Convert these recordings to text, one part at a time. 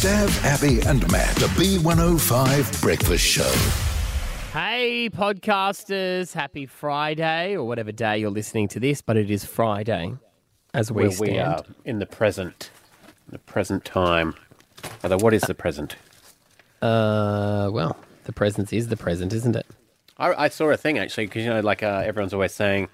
Stav, Abby, and Matt, the B105 Breakfast Show. Hey, podcasters, happy Friday or whatever day you're listening to this, but it is Friday as we Where stand. we are in the present, the present time. Although, what is the present? Uh, well, the present is the present, isn't it? I, I saw a thing actually because you know, like uh, everyone's always saying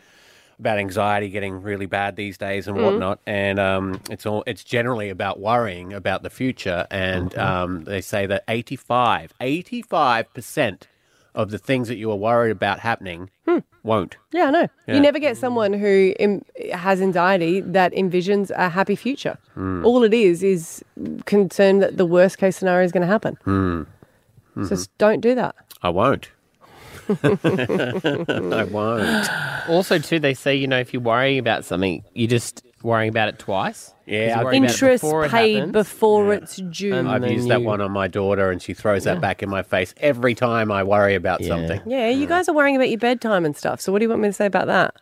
about anxiety getting really bad these days and whatnot, and um, it's all it's generally about worrying about the future. And um, they say that 85, 85 percent of the things that you are worried about happening won't. Yeah, I know. Yeah. You never get someone who Im- has anxiety that envisions a happy future. Hmm. All it is is concern that the worst case scenario is going to happen. Hmm. So just don't do that. I won't. I won't. Also, too, they say, you know, if you're worrying about something, you're just worrying about it twice. Yeah, I- worrying about it Interest before it paid happens. before it's due. And- I've then used that you- one on my daughter, and she throws that back in my face every time I worry about Yeah. something. yeah, you mm. guys are worrying about your bedtime and stuff. So what do you want me to say about that?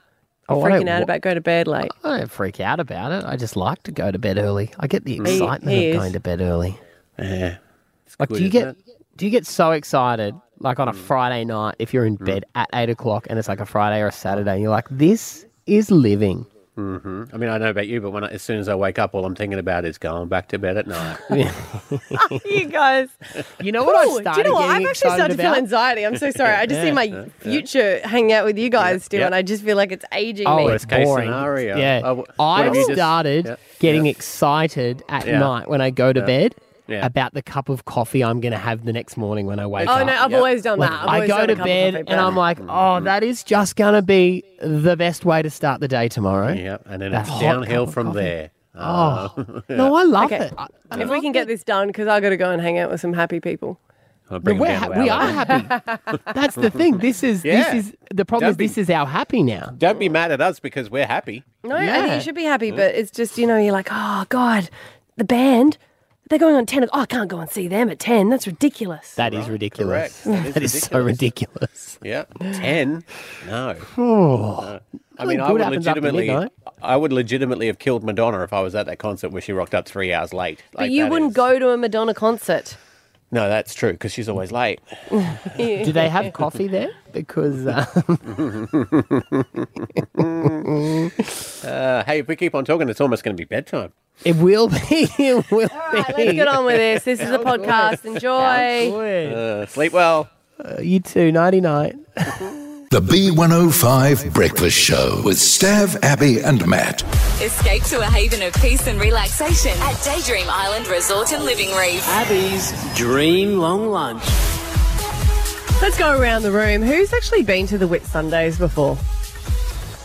Oh, I Freaking don't out wa- about go to bed late. I don't freak out about it. I just like to go to bed early. I get the excitement he of going to bed early. Yeah. It's Like, good, do you isn't get do you get so excited like on a mm. Friday night if you're in mm. bed at eight o'clock and it's like a Friday or a Saturday and you're like, this is living. it? I mean, I know about you, but when I, as soon as I wake up, all I'm thinking about is going back to bed at night. you guys. You know what Ooh, I've do started you know what? I've actually started to feel about? anxiety. I'm so sorry. I just see my future hanging out with you guys still, Yeah. and I just feel like it's aging Oh, me. Worst case boring. scenario. Yeah, Oh, what I have just- started Yeah. getting Yeah. excited at Yeah. night when I go to bed Yeah. about the cup of coffee I'm going to have the next morning when I wake oh, up. Oh no, I've Yep. always done Like, that. I've I always go done a to cup of bed coffee, and but- I'm like, oh, mm. that is just going to be the best way to start the day tomorrow. Yeah, and then That it's downhill from there. Oh, no, I love Okay. it. I- I if we love can get this done, because I got to go and hang out with some happy people. I'll But bring we're them ha- to we our are level. happy. That's the thing. This is Yeah. this is the problem. Don't Is be- this is our happy now. Don't be mad at us because we're happy. No, Yeah. and you should be happy, mm. but it's just you know you're like, oh god, the band. They're going on 10. Oh, I can't go and see them at 10. That's ridiculous. That is ridiculous. correct. That is That is so ridiculous. Yeah, ten. No. Oh, I mean, I would legitimately, midnight. I would legitimately have killed Madonna if I was at that concert where she rocked up three hours late. but Like, you that wouldn't is- go to a Madonna concert. No, that's true because she's always late. do they have coffee there? Because uh, Uh, hey, if we keep on talking, it's almost going to be bedtime. It will be. It will All right, let's get on with this. This is a podcast. Enjoy. Uh, sleep well. Uh, you too. Nighty night. The B105 Breakfast Show with Stav, Abby, and Matt. Escape to a haven of peace and relaxation at Daydream Island Resort and Living Reef. Abby's dream long lunch. Let's go around the room. Who's actually been to the Whitsundays before?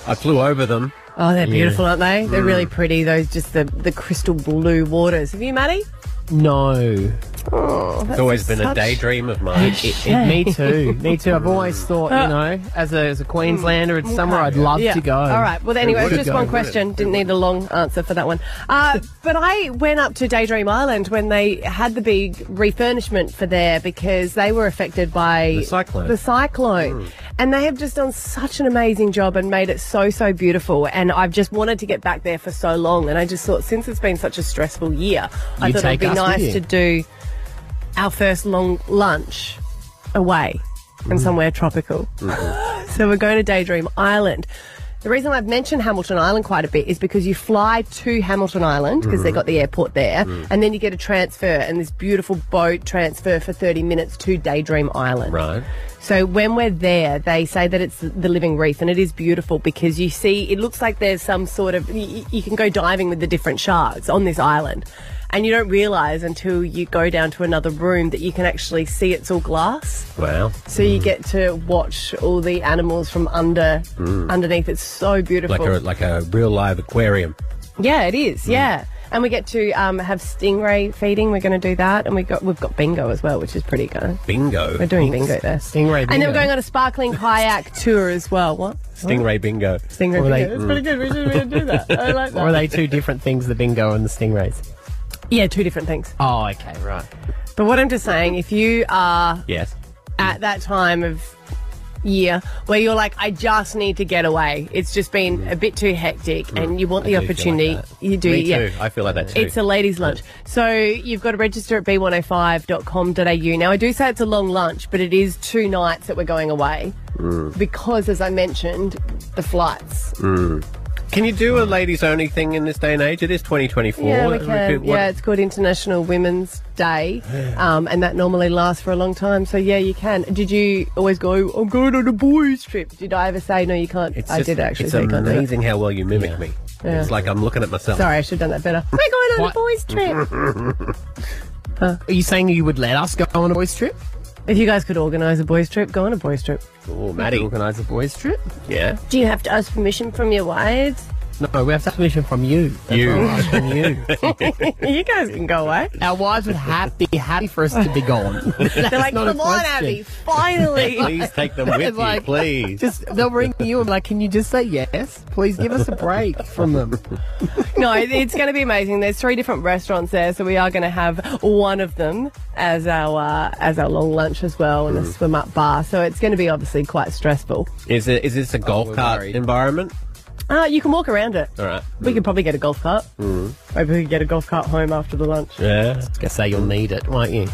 I flew over them. Oh, they're beautiful, aren't they? They're really mm. pretty. Those just the, the crystal blue waters. Have you, Maddie? No. It's always been a daydream of mine. It, it, me too. Me too. I've always thought, you know, as a, as a Queenslander, it's somewhere I'd love Yeah. to go. All right. Well, anyway, would it's just go, one question. Didn't need a long answer for that one. Uh, but I went up to Daydream Island when they had the big refurnishment for there because they were affected by The cyclone. The cyclone. And they have just done such an amazing job and made it so, so beautiful. And I've just wanted to get back there for so long. And I just thought, since it's been such a stressful year, I You thought it'd take be us with nice you. to do our first long lunch away and mm. somewhere tropical. Mm-hmm. so we're going to Daydream Island. The reason I've mentioned Hamilton Island quite a bit is because you fly to Hamilton Island because they've got the mm. airport there, mm. and then you get a transfer and this beautiful boat transfer for 30 minutes to Daydream Island. Right. So when we're there, they say that it's the living reef, and it is beautiful because you see, it looks like there's some sort of you, you can go diving with the different sharks on this island, and you don't realise until you go down to another room that you can actually see it's all glass. Wow. So you get to watch all the animals from under underneath. It's so beautiful. Like a like a real live aquarium. yeah, it is. Yeah. And we get to um, have stingray feeding. We're going to do that, and we got we've got bingo as well, which is pretty good. Bingo. We're doing bingo there. Stingray And then we're going on a sparkling kayak tour as well. What? Stingray bingo. Stingray Or they- bingo. It's pretty good. We should, we should do that. I like that. Or are that. they two different things, the bingo and the stingrays? Yeah, two different things. Oh, okay, right. But what I'm just saying, if you are Yes. at that time of year where you're like, I just need to get away. It's just been a bit too hectic, and you want the Mm. I do feel opportunity. like that. you do, Me yeah. too. I feel like that too. It's a ladies' lunch. So you've got to register at b105.com.au. Now, I do say it's a long lunch, but it is two nights that we're going away Mm. because, as I mentioned, the flights. Can you do a ladies only thing in this day and age? It is 2024. Yeah, we can. what- yeah, it's called International Women's Day, um, and that normally lasts for a long time. So yeah, you can. Did you always go? I'm going on a boys' trip. Did I ever say no? You can't. It's I just- did actually It's say amazing how well you mimic me. Yeah. It's like I'm looking at myself. Sorry, I should have done that better. We're going on What? a boys' trip. Are you saying you would let us go on a boys' trip? If you guys could organise a boys' trip, go on a boys' trip. Oh, Maddie. Organise a boys' trip? Yeah. Do you have to ask permission from your wives? No, we have to have permission from you. That's You. what you. you guys can go away. Our wives would have, be happy for us to be gone. They're like, come on. Abby, finally. Please take them with It's you, like- please. Just they'll ring you and be like, "Can you just say yes? Please give us a break from them." no, it's going to be amazing. There's three different restaurants there, so we are going to have one of them as our uh, as our long lunch as well, and a swim up bar. So it's going to be obviously quite stressful. Is it? Is this a golf we're cart worried. environment? Uh, you can walk around it. All right. We could probably get a golf cart. Mm. Maybe we could get a golf cart home after the lunch. Yeah. Guess say you'll need it, won't you?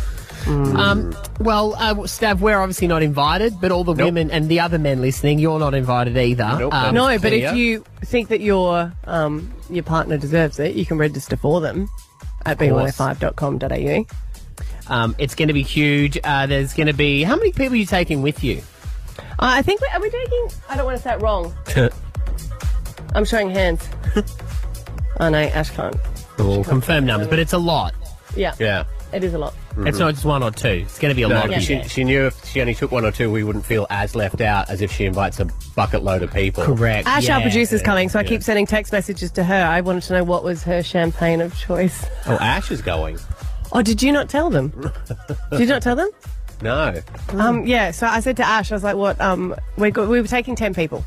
Um, well, uh, Stav, we're obviously not invited, but all the Nope. women and the other men listening, you're not invited either. Nope, Um, No, is but clear. if you think that your um, your partner deserves it, you can register for them at course. b105.com.au. um, it's going to be huge. Uh, there's going to be how many people are you taking with you? Uh, I think we, are we taking? I don't want to say it wrong. I'm showing hands. oh no, Ash can't. We'll confirm numbers, but it's a lot. Yeah, Yeah. it is a lot. It's not just one or two. It's going to be a No, lot. of 'cause she, she knew if she only took one or two, we wouldn't feel as left out as if she invites a bucket load of people. Correct. Ash, yeah. our producer's coming, so I keep sending text messages to her. I wanted to know what was her champagne of choice. Oh, Ash is going. Oh, did you not tell them? did you not tell them? No. Um, yeah. So I said to Ash, I was like, "What? Um, we got, we were taking ten people.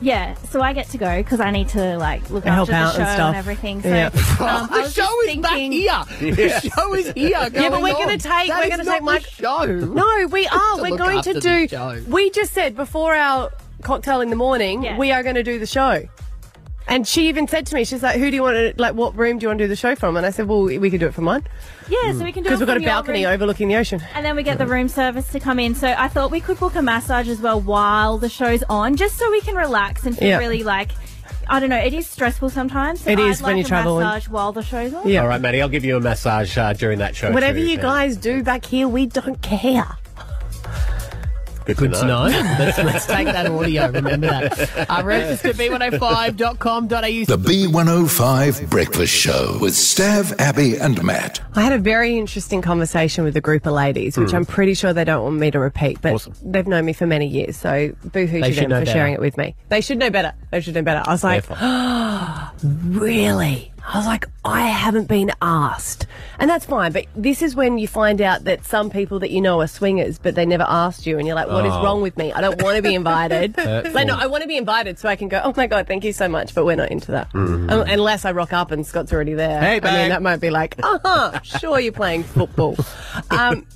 Yeah, so I get to go because I need to like look Help after the out show and and, stuff. everything. So Yeah. um, I the was show just is back thinking, here. The show is here. Yeah, but we're gonna take- That we're gonna take my- show. No, we are. To We're look going after to the do. show. We just said before our cocktail in the morning, Yeah. we are going to do the show. And she even said to me, she's like, "Who do you want to like? What room do you want to do the show from?" And I said, "Well, we could do it from mine Yeah, so we can do it. because we've got a balcony overlooking the ocean." and then we get the room service to come in. So I thought we could book a massage as well while the show's on, just so we can relax and feel Yeah. really like. I don't know. It is stressful sometimes. So It is I'd when like you a travel and- massage while the show's on. Yeah. All right, Maddie, I'll give you a massage uh, during that show. Whatever too, you then. guys do back here, we don't care. Good, Good to know. let's, let's take that audio. Remember that. Uh, register b105.com.au. The B105 Breakfast Show with Stav, Abby, and Matt. I had a very interesting conversation with a group of ladies, which I'm pretty sure they don't want me to repeat, but Awesome. they've known me for many years, so boohoo They to should them for better. sharing it with me. They should know better. They should know better. I was like, really? I was like, I haven't been asked. And that's fine, but this is when you find out that some people that you know are swingers, but they never asked you, and you're like, what is Oh. wrong with me? I don't want to be invited. like, no, I want to be invited so I can go, oh my God, thank you so much, but we're not into that. Um, unless I rock up and Scott's already there. Hey, I mean, that might be like, uh huh, sure, you're playing football. Um,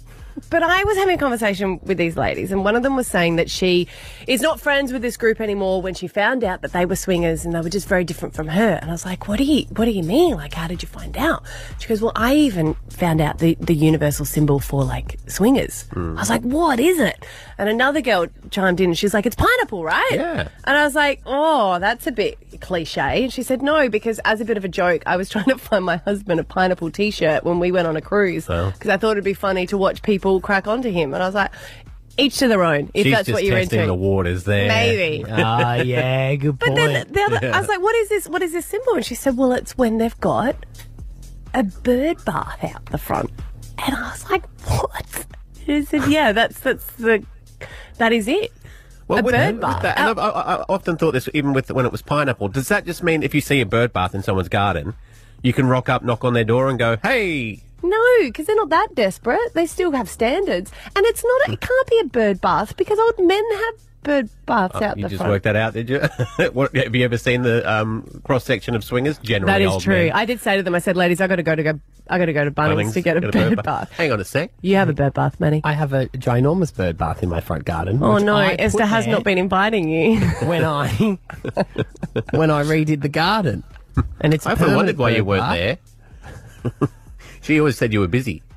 but I was having a conversation with these ladies, and one of them was saying that she is not friends with this group anymore. When she found out that they were swingers and they were just very different from her, and I was like, "What do you What do you mean? Like, how did you find out?" She goes, "Well, I even found out the the universal symbol for like swingers." Hmm. I was like, "What is it?" And another girl chimed in, and she's like, "It's pineapple, right?" Yeah. And I was like, "Oh, that's a bit cliche." And she said, "No, because as a bit of a joke, I was trying to find my husband a pineapple T-shirt when we went on a cruise oh. because I thought it'd be funny to watch people crack onto him." And I was like, "Each to their own. If She's that's just what you're testing into." the waters there. Maybe. Ah, yeah, good But point. then the other, I was like, "What is this? What is this symbol?" And she said, "Well, it's when they've got a bird bath out the front." And I was like, "What?" She said, "Yeah, that's that's the that is it." Well, a with, bird with bath. that- and I've, I, I often thought this, even with when it was pineapple. Does that just mean if you see a bird bath in someone's garden, you can rock up, knock on their door, and go, "Hey, No, because they're not that desperate. They still have standards, and it's not. It can't be a bird bath because old men have bird baths out there. You the just front. worked that out, did you? what, have you ever seen the um, cross section of swingers? Generally, That is old true. men. I did say to them, I said, ladies, I got to go to go. I got to go to Bunnings, Bunnings, to get a bird bath. Hang on a sec. You have a bird bath, Manny. I have a ginormous bird bath in my front garden. Oh no, I Esther has not been inviting you. when I when I redid the garden, and it's. I often wondered why you weren't bath. there. She always said you were busy.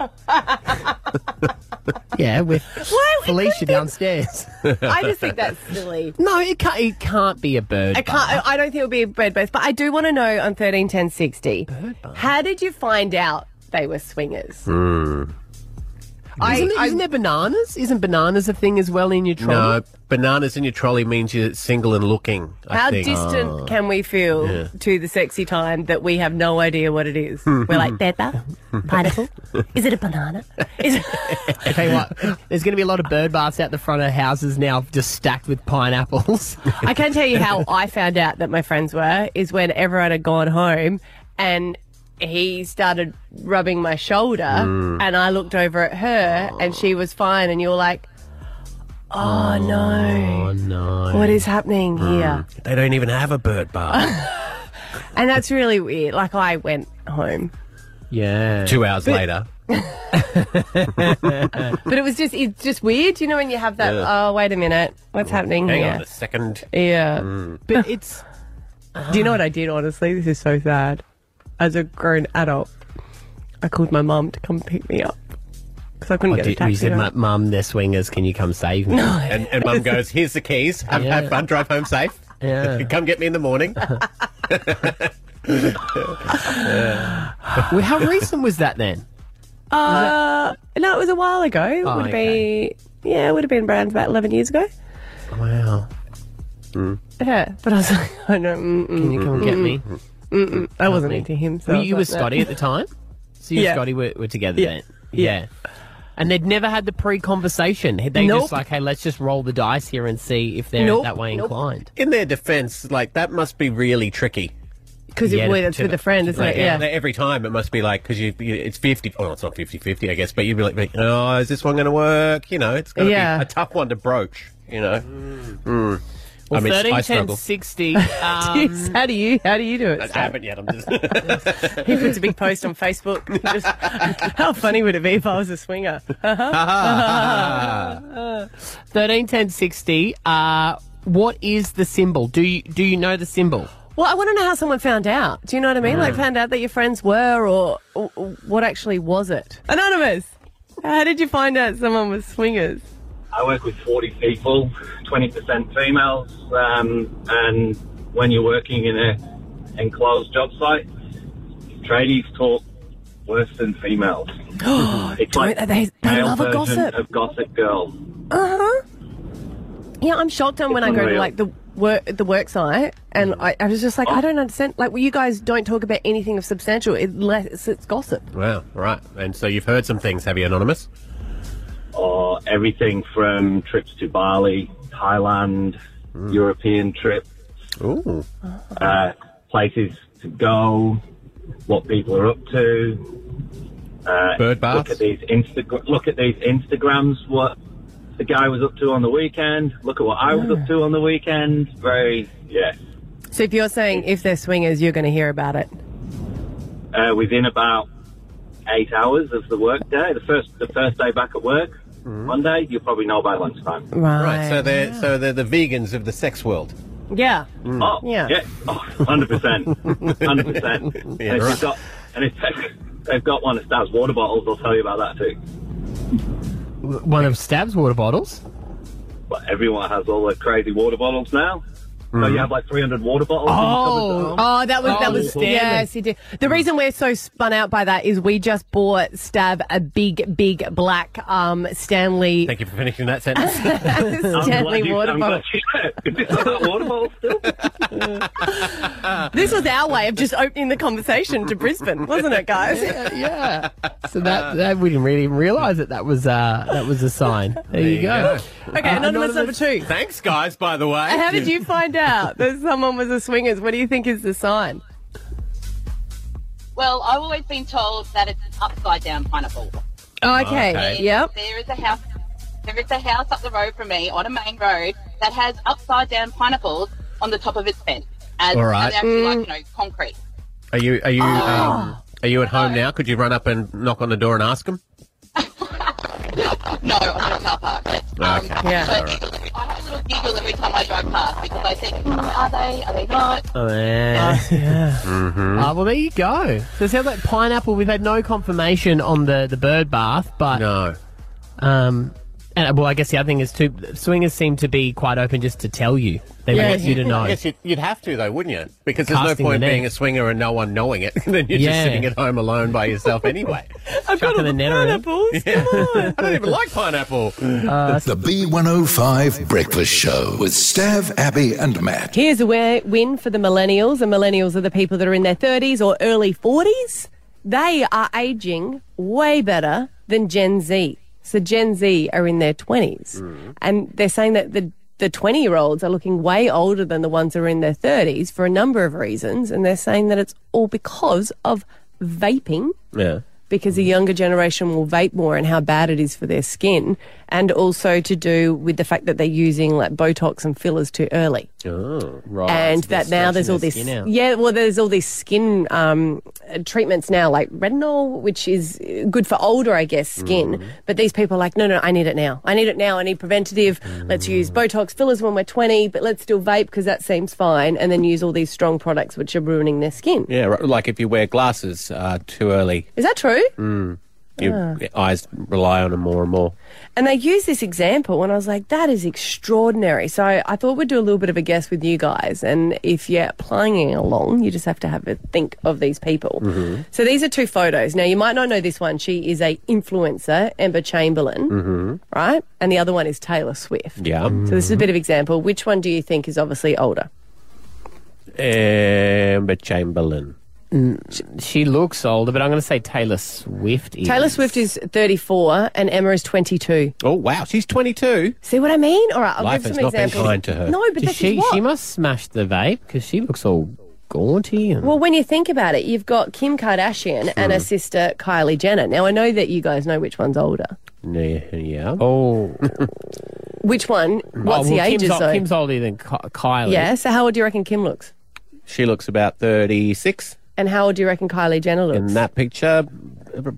Yeah, with Why would Felicia downstairs. I just think that's silly. no, it can't. It can't be a bird. I can't. I don't think it'll be a bird bath, but I do want to know on thirteen ten sixty. How did you find out they were swingers? Hmm. I, Isn't, I- isn't there bananas? Isn't bananas a thing as well in your trolley? No, bananas in your trolley means you're single and looking. I how think. distant ah. can we feel to the sexy time that we have no idea what it is? We're like bird bath, pineapple. Is it a banana? Is it- I tell you what, there's going to be a lot of bird baths out the front of houses now, just stacked with pineapples. I can tell you how I found out that my friends were is when everyone had gone home and he started rubbing my shoulder mm. and I looked over at her and she was fine and you were like, oh, oh no, oh no! what is happening mm. here? They don't even have a bird bar. And that's really weird. Like I went home. Yeah. Two hours later. But it was just, it's just weird, you know, when you have that, oh, wait a minute, what's happening Hang here? on a second. Yeah. Mm. But it's Do you know what I did, honestly? This is so sad. As a grown adult, I called my mum to come pick me up. Because I couldn't What get a taxi. you said, home. "Mum, Mum, they're swingers. Can you come save me?" And, and mum goes, here's the keys. Have, Yeah. have fun, drive home safe. Yeah. Come get me in the morning. Well, how recent was that then? Uh, no, it was a while ago. It Oh, would okay. be, yeah, it would have been around about 11 years ago. Wow. Yeah, but I was like, I know, mm, Can you come and get me? I wasn't into him. So Were I you with no. Scotty at the time? So you Yeah. and Scotty were, were together Yeah. then? Yeah. And they'd never had the pre-conversation. They Nope. just like, hey, let's just roll the dice here and see if they're Nope. that way Nope. inclined. In their defense, like, that must be really tricky. Because Yeah, it was to- with a friend, isn't Like, it? Yeah. Every time it must be like, because you, you, it's 50, oh, it's not 50 50, I guess, but you'd be like, oh, is this one going to work? You know, it's going to Yeah. be a tough one to broach, you know? Mm. Well, I mean, 13, I 10, struggle. 60. Jeez, Um, how do you how do you do it? I Stan? haven't yet. I'm just. He puts a big post on Facebook. Just, how funny would it be if I was a swinger? 13, 10, 60. Uh, what is the symbol? Do you, do you know the symbol? Well, I want to know how someone found out. Do you know what I mean? Like, found out that your friends were, or, or, or what actually was it? Anonymous, how did you find out someone was swingers? I work with 40 people, 20% females, um, and when you're working in a enclosed job site, tradies talk worse than females. it's Don't they- they male love a version gossip. of Gossip Girl. Uh huh. Yeah, I'm shocked on when I go to like the work the work site, and I, I was just like, I don't understand. Like, well, you guys don't talk about anything of substantial unless it's gossip. wow, right. And so you've heard some things, have you, Anonymous? Or everything from trips to Bali, Thailand, European trips, Ooh. uh, places to go, what people are up to. Uh, Bird baths? Look at these Insta- Look at these Instagrams. What the guy was up to on the weekend. Look at what I was up to on the weekend. Very yeah. So if you're saying if they're swingers, you're going to hear about it. Uh, within about eight hours of the work day, the first the first day back at work, Mm-hmm. Monday, you'll probably know by lunchtime. Right. Right, so they're, so they're the vegans of the sex world. yeah. Mm. Mm. Oh, Yeah. yeah. Oh, 100%. 100%. Yeah, and if right. got, and if they've, they've got one of Stav's water bottles, I'll tell you about that too. One of Stav's water bottles. But everyone has all the crazy water bottles now. So you have like 300 water bottles. in your cupboard. Oh, that was that Oh, was Stanley. yes, you did. The reason we're so spun out by that is we just bought Stav a big, big black um Stanley Thank you for finishing that sentence. I'm Stanley you- water I'm bottle. glad Is this not water bottle still? This was our way of just opening the conversation to Brisbane, wasn't it, guys? yeah. So that, that we didn't really even realise that that was uh, that was a sign. There, you, you go. go. Okay, Uh, anonymous number two. Thanks, guys, by the way. How did you find out that someone was a swingers? What do you think is the sign? Well, I've always been told that it's an upside down pineapple. Oh, okay. Okay. Yep. There is a house. there is a house up the road from me on a main road that has upside down pineapples on the top of its fence. As, All right. As actually like, you know, concrete. Are you are you Oh. um, are you at home now? Could you run up and knock on the door and ask them? No, I'm in a car park. Okay. Yeah. All right. I have a little giggle every time I drive past because I think, hmm, are they? Are they not? Oh, yeah. yeah. Mm-hmm. Ah, well, there you go. So it sounds like pineapple. We've had no confirmation on the, the bird bath, but No. um, and well, I guess the other thing is too. Swingers seem to be quite open just to tell you. They Yeah. want you to know. I guess you'd, you'd have to though, wouldn't you? Because there's Casting no point net. being a swinger and no one knowing it. then you're Yeah. just sitting at home alone by yourself anyway. Chucking the eh? net around. I don't even like pineapple. Uh, the B105 Breakfast Show with Stav, Abby, and Matt. Here's a win for the millennials, and millennials are the people that are in their 30s or early 40s. They are aging way better than Gen Z. So Gen Z are in their 20s, mm. and they're saying that the the 20 year olds are looking way older than the ones that are in their 30s for a number of reasons, and they're saying that it's all because of vaping. Yeah. Because the younger generation will vape more and how bad it is for their skin, and also to do with the fact that they're using like Botox and fillers too early. Oh. Right. and so that now there's all this, yeah, well, there's all these skin um, treatments now, like retinol, which is uh, good for older, I guess, skin. Mm. But these people are like, no, no, I need it now. I need it now. I need preventative. Let's use Mm. Botox fillers when we're 20, but let's still vape because that seems fine, and then use all these strong products which are ruining their skin. Yeah, right, like if you wear glasses uh, too early, Is that true? Mm. Ah. your eyes rely on them more and more. And they use this example, and I was like, that is extraordinary. So I thought we'd do a little bit of a guess with you guys. And if you're playing along, you just have to have a think of these people. Mm-hmm. So these are two photos. Now, you might not know this one. She is a influencer, Emma Chamberlain, mm-hmm. right? And the other one is Taylor Swift. Yeah. So this is a bit of example. Which one do you think is obviously older? Amber Chamberlain. She looks older, but I'm going to say Taylor Swift. Is. Taylor Swift is 34 and Emma is 22. Oh wow, she's 22. See what I mean? All right, I'll Life give has some not been examples. kind to her. No, but Does this she what? she must smash the vape because she looks all gaunty and Well, when you think about it, you've got Kim Kardashian and her hmm. sister Kylie Jenner. Now, I know that you guys know which one's older. Yeah. yeah. oh. Which one? Oh, What's oh, the well, ages, Kim's, ol- though? Kim's older than Ky- Kylie. yeah, so how old do you reckon Kim looks? She looks about 36 And how old do you reckon Kylie Jenner looks? in that picture.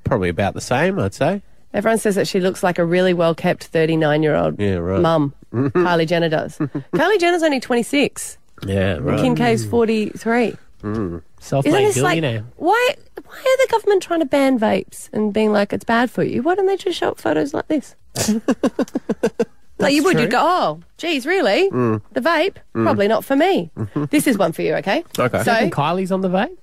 Probably about the same, I'd say. Everyone says that she looks like a really well kept 39 year old Yeah, right. mum. Kylie Jenner does. Kylie Jenner's only 26. Yeah, right. Kim K's mm. 43. Mm. Isn't Self-made this like why? Why are the government trying to ban vapes and being like it's bad for you? Why don't they just show up photos like this? like you would, true. you'd go, oh, geez, really? Mm. The vape, mm. probably not for me. this is one for you, okay? Okay. So, I think Kylie's on the vape.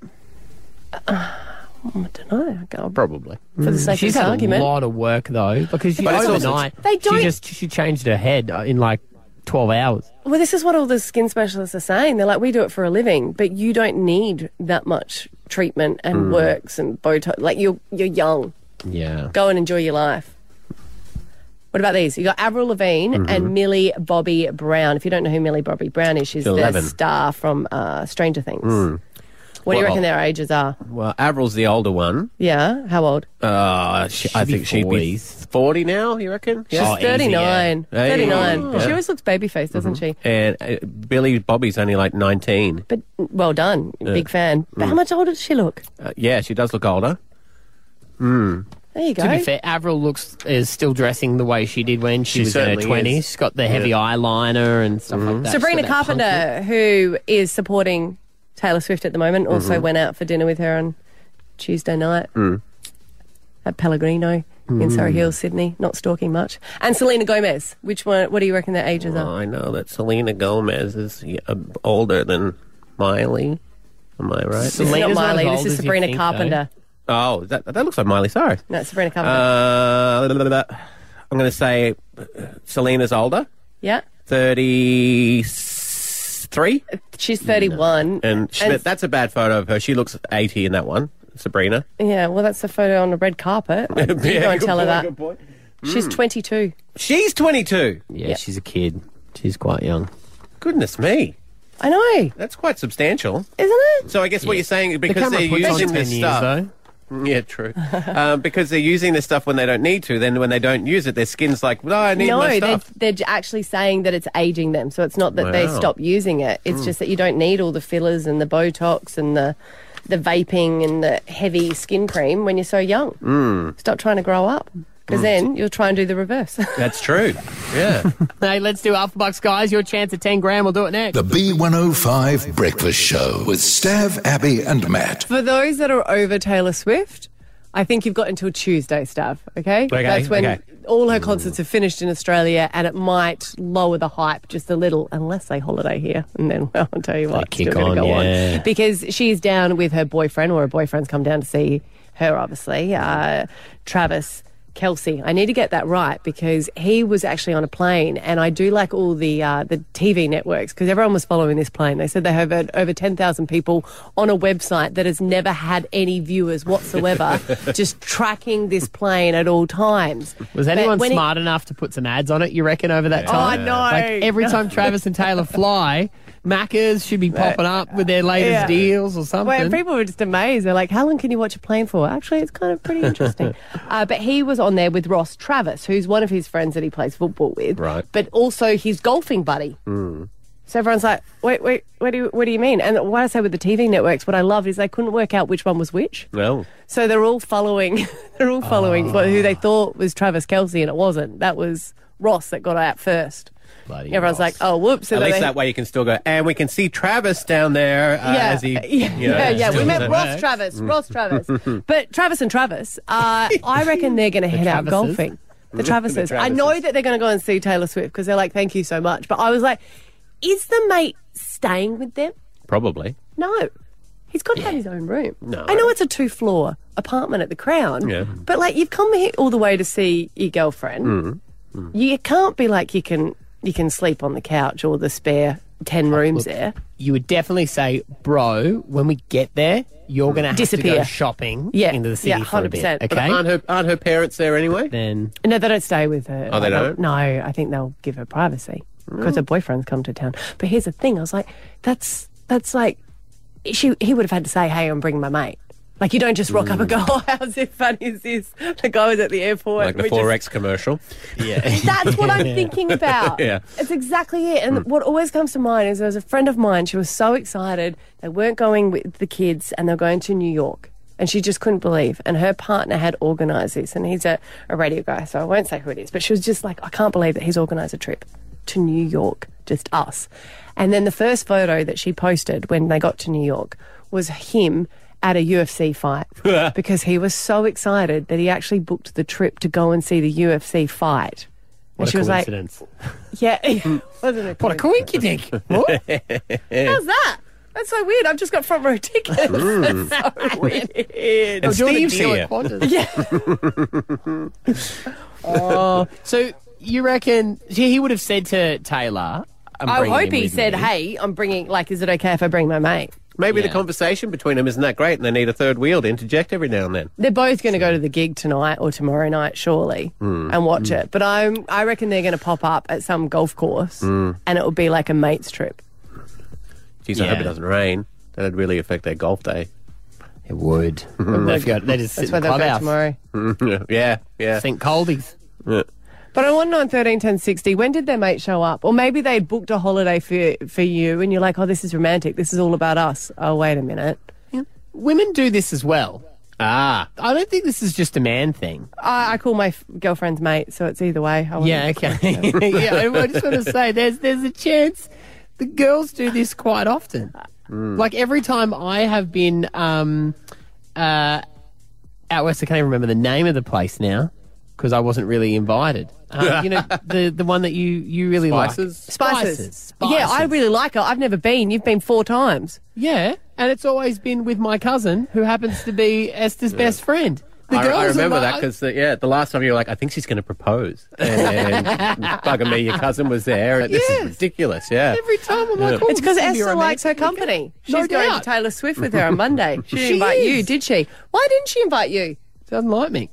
I don't know. I'll- Probably. For the sake She's of this had argument, a lot of work though, because she, But it's also- overnight They don't- she just she changed her head uh, in like twelve hours. well, this is what all the skin specialists are saying. They're like, we do it for a living, but you don't need that much treatment and Mm. works and Botox. Like you're you're young. Yeah. Go and enjoy your life. What about these? You got Avril Lavigne Mm-hmm. and Millie Bobby Brown. If you don't know who Millie Bobby Brown is, she's the 11. star from uh, Stranger Things. Mm. What do you Well- reckon their ages are? Well, Avril's the older one. Yeah, how old? Uh, she, I be think she'd be 40 now, you reckon? She's Oh, easy, 39. yeah. 39. Yeah. She always looks baby-faced, doesn't she? And uh, Billy Bobby's only like 19. But well done. Big fan. But Mm. how much older does she look? Uh, yeah, she does look older. There you go. To be fair, Avril looks is still dressing the way she did when she, She was in her certainly twenties. is. She's got the heavy eyeliner and stuff like that. Sabrina So that punky- Carpenter, who is supporting Taylor Swift at the moment, also Mm-hmm. went out for dinner with her on Tuesday night Mm. at Pellegrino in Surry Hills, Sydney. Not stalking much. And Selena Gomez. Which one? What do you reckon their ages Oh, are? I know that Selena Gomez is uh, older than Miley. Am I right? This is Selena's not not as Miley. old This as is you Sabrina think, Carpenter. Oh, that, that looks like Miley Cyrus. No, Sabrina Carpenter. Uh. I'm going to say uh, Selena's older, yeah, 33. she's thirty-one. And, she, And- that's a bad photo of her. She looks 80 in that one, Sabrina. Yeah, well, that's the photo on the red carpet. You go and good tell her that. good point. She's hmm. twenty-two. She's 22. Yeah, she's a kid. She's quite young. Goodness me. I know, That's quite substantial. isn't it? So I guess what you're saying, The because camera they're using ten this years stuff. Yeah, true. um, because they're using this stuff when they don't need to. Then when they don't use it, their skin's like, no, I need no, my they're, they're actually saying that it's aging them. So it's not that they stop using it. It's Mm. just that you don't need all the fillers and the Botox and the the vaping and the heavy skin cream when you're so young. Mm. Stop trying to grow up. Because Mm. then you'll try and do the reverse. That's true. Yeah. hey, let's do Alpha Bucks, guys. Your chance at 10 grand. We'll do it next. The B105 Breakfast Show with Stav, Abby, and Matt. For those that are over Taylor Swift, I think you've got until Tuesday, Stav. Okay, Okay, that's when okay. all her concerts are finished in Australia, and it might lower the hype just a little, unless they holiday here, and then well, I'll tell you what, it's kick still gonna on, go yeah. on because she's down with her boyfriend, or her boyfriend's come down to see her. Obviously, uh, Travis. Kelce, I need to get that right because he was actually on a plane, and I do like all the uh, the TV networks because everyone was following this plane. They said they have over, over ten thousand people on a website that has never had any viewers whatsoever, just tracking this plane at all times. Was anyone when he- smart enough to put some ads on it, you reckon, over that Yeah. time? Oh, no. Like every time Travis and Taylor fly, Maccas should be popping up with their latest Yeah. deals or something. Well, people were just amazed. They're like, "How long can you watch a plane for?" Actually, it's kind of pretty interesting. uh, but he was on there with Ross Travis, who's one of his friends that he plays football with, Right. but also his golfing buddy. Mm. So everyone's like, "Wait, wait, what do you, what do you mean?" And what I say with the TV networks, what I love is they couldn't work out which one was which. Well, So they're all following, they're all following what- who they thought was Travis Kelce, and it wasn't. That was Ross that got out first. Bloody Everyone's like, "Oh, whoops!" So At least they- that way you can still go, and we can see Travis down there uh, yeah, as he. yeah, you know, yeah, yeah. We met Ross. Travis, Mm. Ross Travis, but Travis and Travis. Uh, I reckon they're going to head out Travises? golfing. The Travises. I know that they're going to go and see Taylor Swift because they're like, "Thank you so much." But I was like, "Is the mate staying with them?" Probably. No. He's got to have his own room. No. I know it's a two floor apartment at the Crown, Yeah. but like you've come here all the way to see your girlfriend. Mm. You can't be like you can you can sleep on the couch or the spare ten rooms there. you would definitely say, bro, when we get there, you're going to have to Disappear. go shopping Yeah, into the city yeah, for a bit. Okay. But Aren't her, aren't her parents there anyway? Then No, they don't stay with her. Oh, they Like, don't? No, I think they'll give her privacy because her boyfriend's come to town. But here's the thing: I was like, that's that's like, she he would have had to say, "Hey, I'm bringing my mate." Like you don't just rock up and go, mm. "Oh, how's it funny is this?" The guy was at the airport. Like the we just- 4X commercial. Yeah. That's what I'm thinking about. Yeah. It's exactly it. And mm. what always comes to mind is there was a friend of mine, she was so excited. They weren't going with the kids and they're going to New York. And she just couldn't believe. And her partner had organised this. And he's a, a radio guy, so I won't say who it is. But she was just like, I can't believe that he's organised a trip to New York, just us. And then the first photo that she posted when they got to New York was him at a UFC fight because he was so excited that he actually booked the trip to go and see the UFC fight. what and she a was like, coincidence. yeah, wasn't it? what a coincidence. What? How's that? That's so weird. I've just got front row tickets. That's so weird. And doing a Steve's here. at Qantas. oh, so you reckon he he would have said to Taylor? I'm I hope he said, me. "Hey, I'm bringing. Like, is it okay if I bring my mate?" Maybe the conversation between them isn't that great and they need a third wheel to interject every now and then. They're both going to go to the gig tonight or tomorrow night, surely, hmm. and watch hmm. it. But I'm, I reckon they're going to pop up at some golf course, hmm. and it will be like a mates trip. Jeez, I hope it doesn't rain. That'd really affect their golf day. It would. They've got, they just sit That's in where the they'll go clubhouse. tomorrow. yeah, yeah. Think coldies. Yeah. But I won't on one nine thirteen ten sixty, when did their mate show up? Or maybe they booked a holiday for for you, and you're like, "Oh, this is romantic. This is all about us." Oh, wait a minute. Women do this as well. Ah, I don't think this is just a man thing. I, I call my f- girlfriend's mate, so it's either way. I Yeah, wouldn't- okay. yeah, I just want to say there's there's a chance the girls do this quite often. Like every time I have been um, uh, out west, I can't even remember the name of the place now because I wasn't really invited. Um, you know the the one that you you really Spicers? like Spicers. spices. Yeah, I really like her. I've never been. You've been four times. yeah, and it's always been with my cousin who happens to be Esther's best friend. The I, girls I are remember like- that because yeah, the last time you were like, I think she's going to propose, and bugger me, your cousin was there. This Yes. is ridiculous. Yeah, every time I'm like, Yeah. oh, It's because this is gonna be Esther likes her romantic. company. She's No going doubt. to Taylor Swift with her on Monday. She didn't She invite you, is. did she? Why didn't she invite you? Doesn't like me.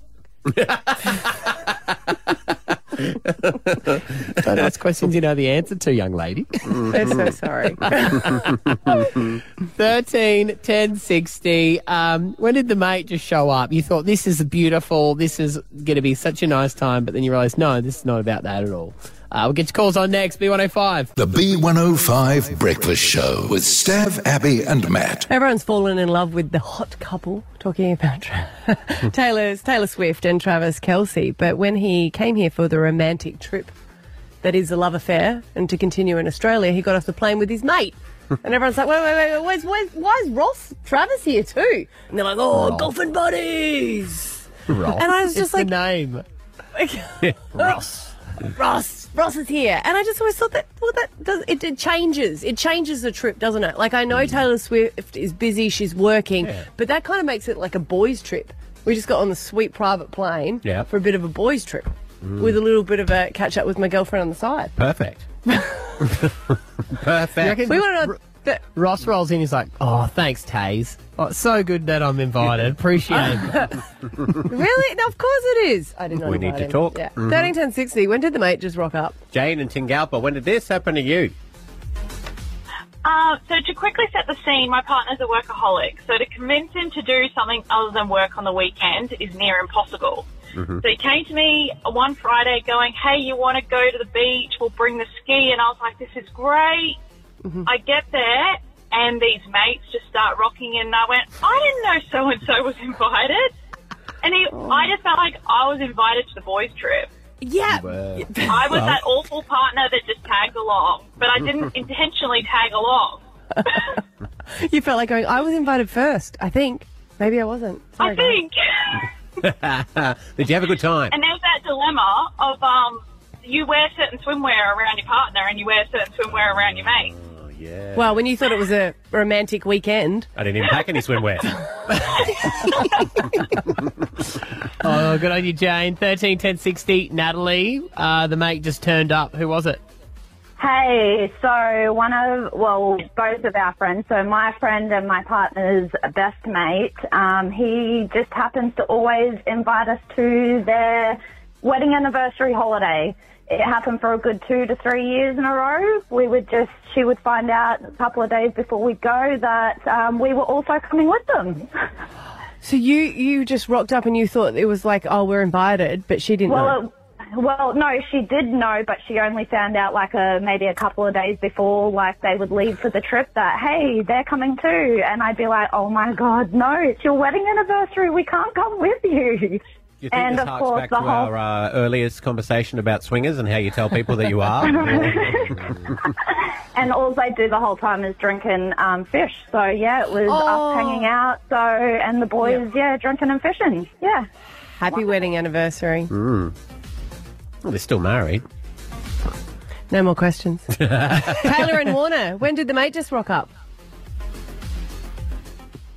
Don't ask questions you know the answer to, young lady. They're so sorry. 13, 10, 60. Um, when did the mate just show up? You thought, this is beautiful, this is going to be such a nice time, but then you realised, no, this is not about that at all. Uh, we'll get your calls on next, B105. The B105 Breakfast Show with Stav, Abby, and Matt. Everyone's fallen in love with the hot couple, talking about Taylor's Taylor Swift and Travis Kelce. But when he came here for the romantic trip that is a love affair and to continue in Australia, he got off the plane with his mate. And everyone's like, wait, wait, wait, wait where's, where's, why is Ross Travis here too? And they're like, oh, golfing buddies. Ross. And I was It's just like, the name. Ross. Ross, Ross is here, and I just always thought that well, that does it, it changes. It changes the trip, doesn't it? Like I know mm. Taylor Swift is busy, she's working, but that kind of makes it like a boys' trip. We just got on the sweet private plane Yeah. for a bit of a boys' trip, mm. with a little bit of a catch up with my girlfriend on the side. Perfect. Perfect. We want to know. That, Ross rolls in, he's like, oh, thanks, Taze. Oh, so good that I'm invited. Appreciate it. really? No, of course it is. I did not. Know. We need to him. talk. Yeah. Mhm. Thirteen ten sixty. When did the mate just rock up? Jane and Tingalpa, when did this happen to you? Uh, so to quickly set the scene, my partner's a workaholic. So to convince him to do something other than work on the weekend is near impossible. So he came to me one Friday going, hey, you want to go to the beach? We'll bring the ski. And I was like, this is great. I get there and these mates just start rocking in and I went, I didn't know so-and-so was invited. And he, I just felt like I was invited to the boys' trip. Yeah. I was that awful partner that just tagged along, but I didn't intentionally tag along. You felt like going. I was invited first. I think. Maybe I wasn't. Sorry, I think. Did you have a good time? And there's that dilemma of um, you wear certain swimwear around your partner and you wear certain swimwear around your mate. Yeah. Well, when you thought it was a romantic weekend, I didn't even pack any swimwear. oh, good on you, Jane. 13, 10, 60. Natalie, uh, the mate just turned up. Who was it? Hey, so one of, well, both of our friends, so my friend and my partner's best mate, um, he just happens to always invite us to their wedding anniversary holiday. It happened for a good two to three years in a row. We would just, she would find out a couple of days before we go that um, we were also coming with them. so you you just rocked up and you thought it was like, oh, we're invited, but she didn't know. Well, it, well, no, she did know, but she only found out like a maybe a couple of days before, like they would leave for the trip. That hey, they're coming too, and I'd be like, oh my god, no, it's your wedding anniversary. We can't come with you. Do you think and this of harks course, back the to whole our uh, earliest conversation about swingers and how you tell people that you are? and all they do the whole time is drinking um, fish. So yeah, it was Oh. us hanging out. So and the boys, yeah, drinking and fishing. Yeah. Happy wedding anniversary. Mm. Well, they're still married. No more questions. Taylor and Warner, when did the mate just rock up?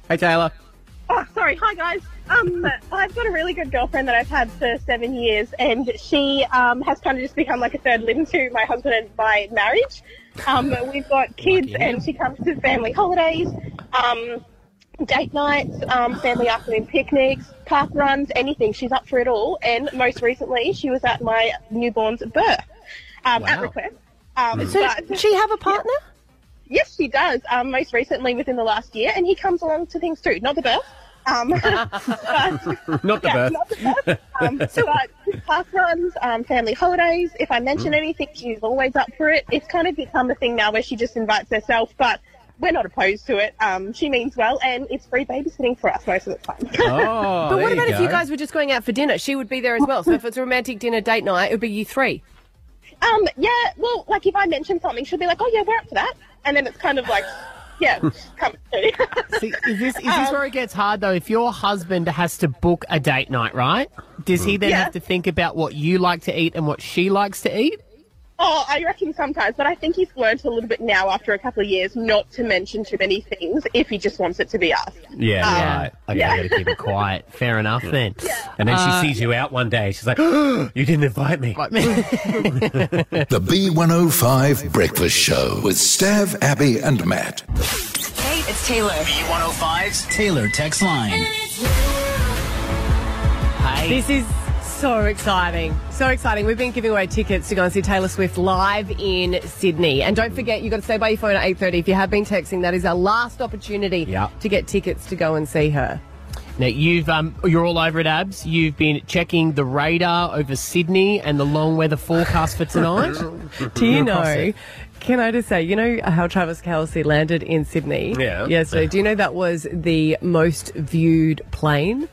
Hey, Taylor. Oh, sorry. Hi, guys. Um, I've got a really good girlfriend that I've had for seven years, and she um, has kind of just become like a third limb to my husband and my marriage. Um, we've got kids, and she comes to family holidays, um, date nights, um, family afternoon picnics, park runs, anything. She's up for it all. And most recently, she was at my newborn's birth um, at request. Um, So but- does she have a partner? Yes, she does. Um, most recently, within the last year, and he comes along to things too. Not the birth. Um, but, Not the yeah, birth. Not the birth. Um, but park runs, um, family holidays. If I mention anything, she's always up for it. It's kind of become a thing now where she just invites herself, but we're not opposed to it. Um, she means well, and it's free babysitting for us most of the time. Oh, but what about if you guys were just going out for dinner? She would be there as well. So if it's a romantic dinner date night, it would be you three. Um, yeah, well, like if I mention something, she'll be like, "Oh yeah, we're up for that," and then it's kind of like, "Yeah, come." See, is this is this um, where it gets hard though? If your husband has to book a date night, right? Does he then mm. Yeah. have to think about what you like to eat and what she likes to eat? Oh, I reckon sometimes, but I think he's learnt a little bit now after a couple of years not to mention too many things if he just wants it to be us. Yeah, Um, right. Okay, yeah. I gotta keep it quiet. Fair enough then. Yeah. And then Uh, she sees you out one day. She's like, you didn't invite me. The B105 Breakfast Show with Stav, Abby, and Matt. Hey, it's Taylor. B105's Taylor text line. Hi. This is so exciting. So exciting. We've been giving away tickets to go and see Taylor Swift live in Sydney. And don't forget, you've got to stay by your phone at 8.30. If you have been texting, that is our last opportunity Yeah. to get tickets to go and see her. Now you've um, you're all over it, Abs. You've been checking the radar over Sydney and the long weather forecast for tonight. Do you know? Can I just say, you know how Travis Kelce landed in Sydney? Yeah. Yesterday. Do you know that was the most viewed plane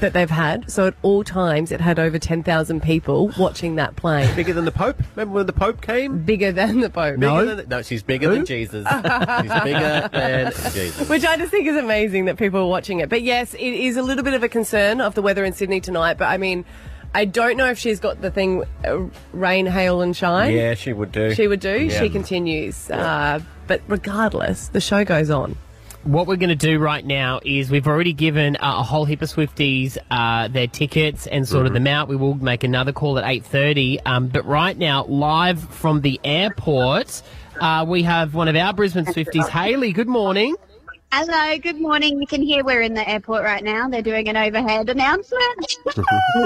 that they've had? So at all times, it had over 10,000 people watching that plane. Bigger than the Pope? Remember when the Pope came? Bigger than the Pope. Bigger than the- no, she's bigger Who? than Jesus. she's bigger than Jesus. Which I just think is amazing that people are watching it. But yes, it is a little bit of a concern of the weather in Sydney tonight. But I mean, I don't know if she's got the thing uh, rain, hail, and shine. Yeah, she would do. She would do. Yeah. She continues. Uh, but regardless, the show goes on. What we're going to do right now is we've already given uh, a whole heap of Swifties uh, their tickets and sorted them out. We will make another call at eight thirty. Um, but right now, live from the airport, uh, we have one of our Brisbane Swifties, Haley. Good morning. Hello, good morning. You can hear we're in the airport right now. They're doing an overhead announcement. We've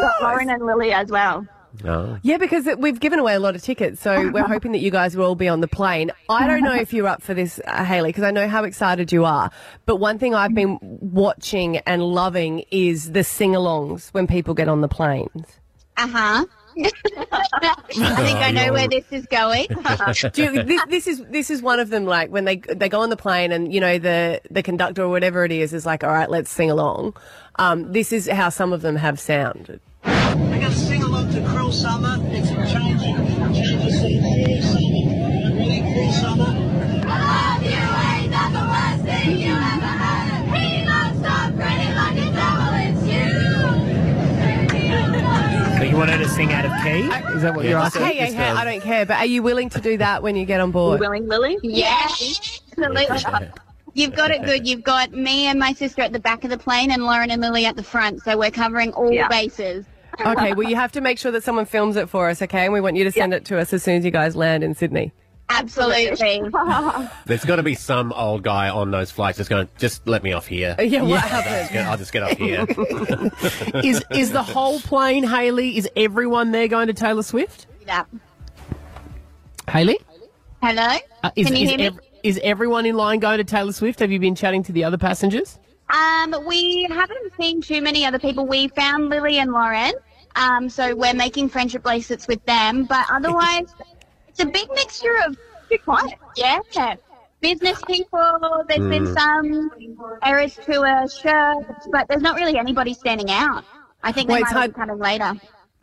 got Lauren and Lily as well. Oh. Yeah, because it, we've given away a lot of tickets, so we're hoping that you guys will all be on the plane. I don't know if you're up for this, uh, Haley, because I know how excited you are. But one thing I've been watching and loving is the sing-alongs when people get on the planes. Uh huh. I think I know where this is going. Do you, this, this is this is one of them. Like when they they go on the plane and you know the the conductor or whatever it is is like, all right, let's sing along. Um, this is how some of them have sounded. We're going to sing along to Cruel Summer. It's a changing, changing scene. Cruel Summer. Ready? Cruel Summer. So you want her to sing out of key? Is that what you're asking? Hey, hey, hey, I don't care. But are you willing to do that when you get on board? Willing, Lily? Yes, absolutely. You've got it good. You've got me and my sister at the back of the plane and Lauren and Lily at the front. So we're covering all bases. Okay, well, you have to make sure that someone films it for us, okay? And we want you to send it to us as soon as you guys land in Sydney. Absolutely. There's got to be some old guy on those flights that's going, just let me off here. Yeah, what I'll happened? just get- I'll just get off here. is is the whole plane, Haley? Is everyone there going to Taylor Swift? Yeah. Haley? Hello? Uh, is, Can you is, hear me? ev- is everyone in line going to Taylor Swift? Have you been chatting to the other passengers? Um, we haven't seen too many other people. We found Lily and Lauren, um, so we're making friendship bracelets with them. But otherwise, it's a big mixture of quiet. Yeah, business people. There's been Mm. some Eras tour shirts, but there's not really anybody standing out. I think Well, they it's might hard- be coming later.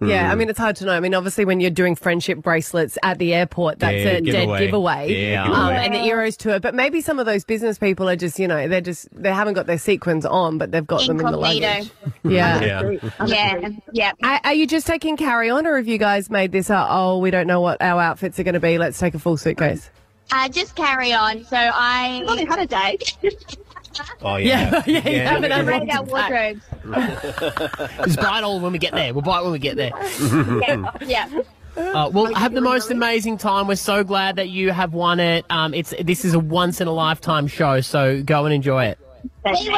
Yeah, I mean, it's hard to know. I mean, obviously, when you're doing friendship bracelets at the airport, that's Yeah, a dead giveaway. giveaway. Yeah, um, and the Eras tour. But maybe some of those business people are just, you know, they're just, they haven't got their sequins on, but they've got them in the Incognito. luggage. Yeah. Yeah. Yeah, yeah. Are, are you just taking carry on, or have you guys made this? Uh, oh, we don't know what our outfits are going to be. Let's take a full suitcase. Uh, just carry on. So I only had a date. Oh, yeah. Yeah, yeah, you haven't had Upgrade one our to wardrobes. Just buy it all when we get there. We'll buy it when we get there. yeah. yeah. Uh, well, have the most amazing time. We're so glad that you have won it. Um, it's this is a once in a lifetime show, so go and enjoy it. Thank you.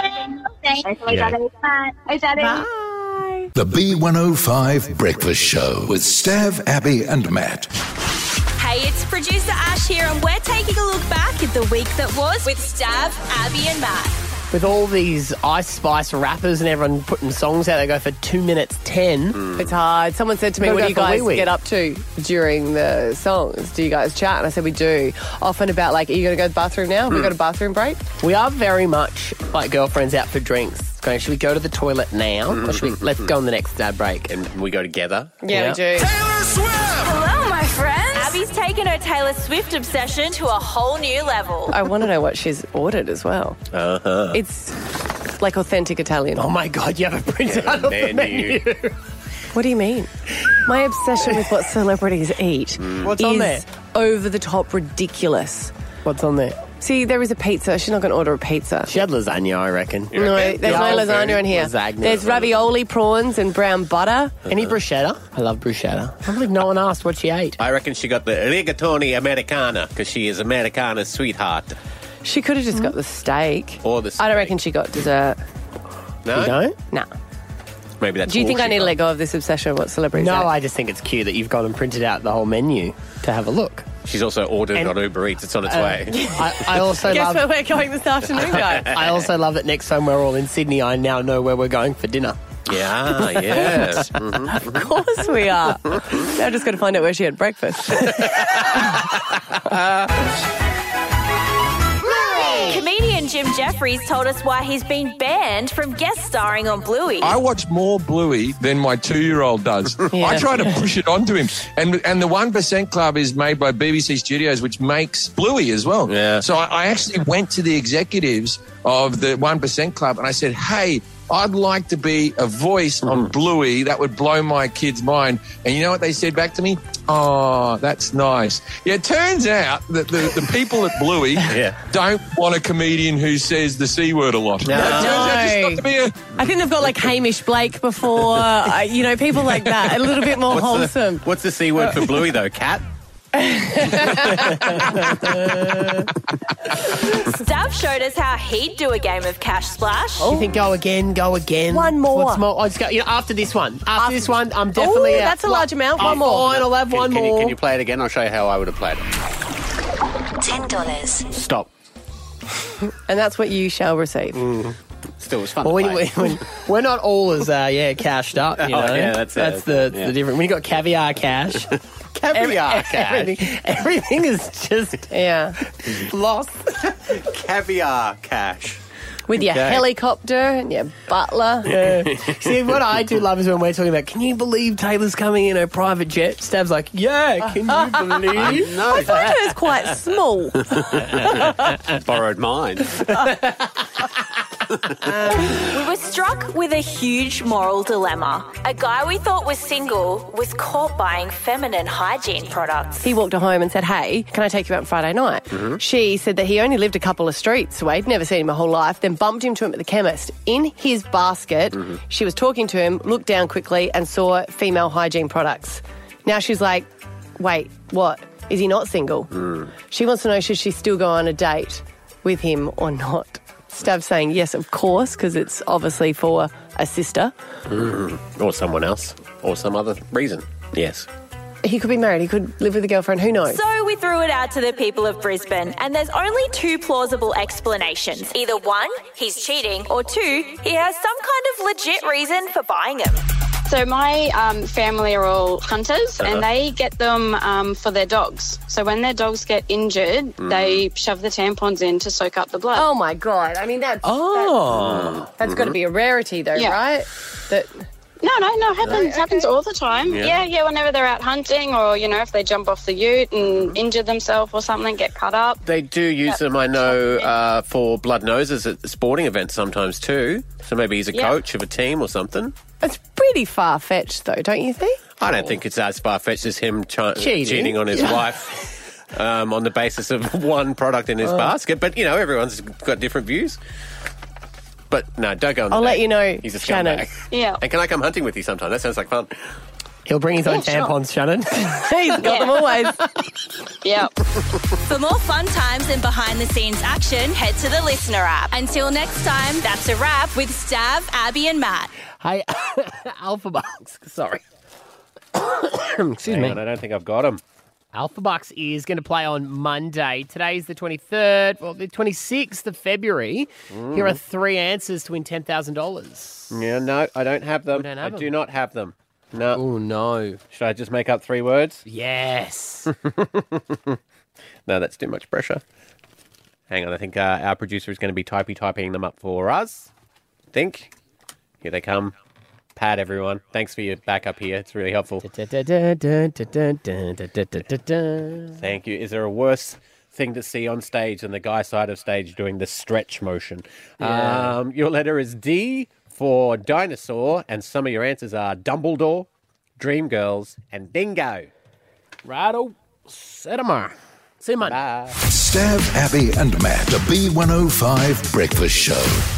Thank you. Yeah. Is that it? The B105 Breakfast Show with Stav, Abby, and Matt. Hey, it's producer Ash here, and we're taking a look back at the week that was with Stav, Abby, and Matt. With all these Ice Spice rappers and everyone putting songs out, they go for two minutes ten. Mm. It's hard. Someone said to me, Gotta "What go do you for guys wee-wee." get up to during the songs? Do you guys chat?" And I said, "We do." Often about like, "Are you going to go to the bathroom now? Have we mm. got a bathroom break?" We are very much like girlfriends out for drinks. Going, should we go to the toilet now, or should we? Mm. Let's go on the next ad break. And we go together. Yeah, we do. Hello, my friends. Abby's taken her Taylor Swift obsession to a whole new level. I want to know what she's ordered as well. Uh-huh. It's like authentic Italian. Oh my god, you have a print out of the menu. menu. What do you mean? My obsession with what celebrities eat What's is on there? over the top ridiculous. What's on there? See, there is a pizza. She's not going to order a pizza. She had lasagna, I reckon. No, there's no lasagna in here. Lasagna. There's ravioli, prawns, and brown butter. Any bruschetta? I love bruschetta. I can't believe no one asked what she ate. I reckon she got the rigatoni americana because she is Americana's sweetheart. She could have just got the steak. Or the I don't reckon she got dessert. No? You don't? Nah. maybe that's. Do you all think I she need to got. let go of this obsession of what celebrities No, are? I just think it's cute that you've gone and printed out the whole menu to have a look. She's also ordered And- on Uber Eats. It's on its Uh, way. I, I also Guess love. where we're going this afternoon, guys? I also love that next time we're all in Sydney, I now know where we're going for dinner. Yeah, yes. Of course we are. now I just got to find out where she had breakfast. Comedian Jefferies told us why he's been banned from guest starring on Bluey. I watch more Bluey than my two-year-old does. Yeah. I try to push it onto him, and and the One Percent Club is made by BBC Studios, which makes Bluey as well. Yeah. So I, I actually went to the executives of the One Percent Club, and I said, "Hey." I'd like to be a voice on Bluey. That would blow my kid's mind. And you know what they said back to me? Oh, that's nice. Yeah, it turns out that the, the people at Bluey don't want a comedian who says the C word a lot. No. It turns out just not to be a I think they've got like Hamish Blake before, uh, you know, people like that. A little bit more What's wholesome. The, what's the C word for Bluey though? Cat. Stav showed us how he'd do a game of Cash Splash. You think go again, go again? One more. What's more? I just go, you know, after this one. After, this one, I'm definitely Ooh, out. that's a large amount. One I'm more. Fine, I'll have Can, one can more. You, can you play it again? I'll show you how I would have played it. $10. Stop. And that's what you shall receive. Mm. Still, was fun. Well, to when, play. when, we're not all as uh, yeah cashed up. You Oh, yeah, that's that's that's the, it, yeah. the different. When you got caviar cash, Caviar every- cash. everything, everything is just yeah lost. Caviar cash. With your Okay. helicopter and your butler. Yeah. See, what I do love is when we're talking about, can you believe Taylor's coming in a private jet? Stav's like, yeah, can you believe? No, I find hers quite small. borrowed mine. Um, we were struck with a huge moral dilemma. A guy we thought was single was caught buying feminine hygiene products. He walked her home and said, Hey, can I take you out Friday night? Mm-hmm. She said that he only lived a couple of streets away, never seen him a whole life, then bumped into him at the chemist. In his basket, mm-hmm. she was talking to him, looked down quickly, and saw female hygiene products. Now she's like, Wait, what? Is he not single? Mm. She wants to know should she still go on a date with him or not? Stav saying yes, of course, because it's obviously for a sister. Mm. Or someone else. Or some other reason. Yes. He could be married, he could live with a girlfriend, who knows? So we threw it out to the people of Brisbane, and there's only two plausible explanations. Either one, he's cheating, or two, he has some kind of legit reason for buying them. So my um, family are all hunters, Uh-huh. and they get them um, for their dogs. So when their dogs get injured, they shove the tampons in to soak up the blood. Oh my god! I mean that's Oh. that's, that's got to be a rarity though, Yeah. right? That No, no, no. Happens happens all the time. Yeah. Yeah. yeah, Whenever they're out hunting, or you know, if they jump off the ute and Mm-hmm. injure themselves or something, get cut up. They do use them, I know, uh, for blood noses at sporting events sometimes too. So maybe he's a Yeah. coach of a team or something. It's pretty far fetched though, don't you think? I don't think it's as far fetched as him chi- Cheating. cheating on his wife um, on the basis of one product in his Oh. basket. But, you know, everyone's got different views. But no, don't go on the I'll let you know, He's a Shannon. scumbag. Yeah. And can I come hunting with you sometime? That sounds like fun. He'll bring his own Yeah, sure. tampons, Shannon. He's got them always. Yeah. For more fun times and behind the scenes action, head to the LiSTNR app. Until next time, that's a wrap with Stav, Abby, and Matt. Hey, Alpha Bucks. Sorry. Excuse Hang me. on, I don't think I've got them. Alpha Bucks is going to play on Monday. Today is the 23rd, well, the 26th of February. Mm. Here are three answers to win $10,000. Yeah, no, I don't have them. don't have I them. do not have them. No. Oh, no. Should I just make up three words? Yes. No, that's too much pressure. Hang on, I think uh, our producer is going to be typey typing them up for us. I think. Here they come. Pat, everyone. Thanks for your backup here. It's really helpful. Thank you. Is there a worse thing to see on stage than the guy side of stage doing the stretch motion? Yeah. Um, your letter is D for dinosaur, and some of your answers are Dumbledore, Dreamgirls, and Dingo. Righto. Set 'em are. See you. Stav, Abby, and Matt, the B105 Breakfast Show.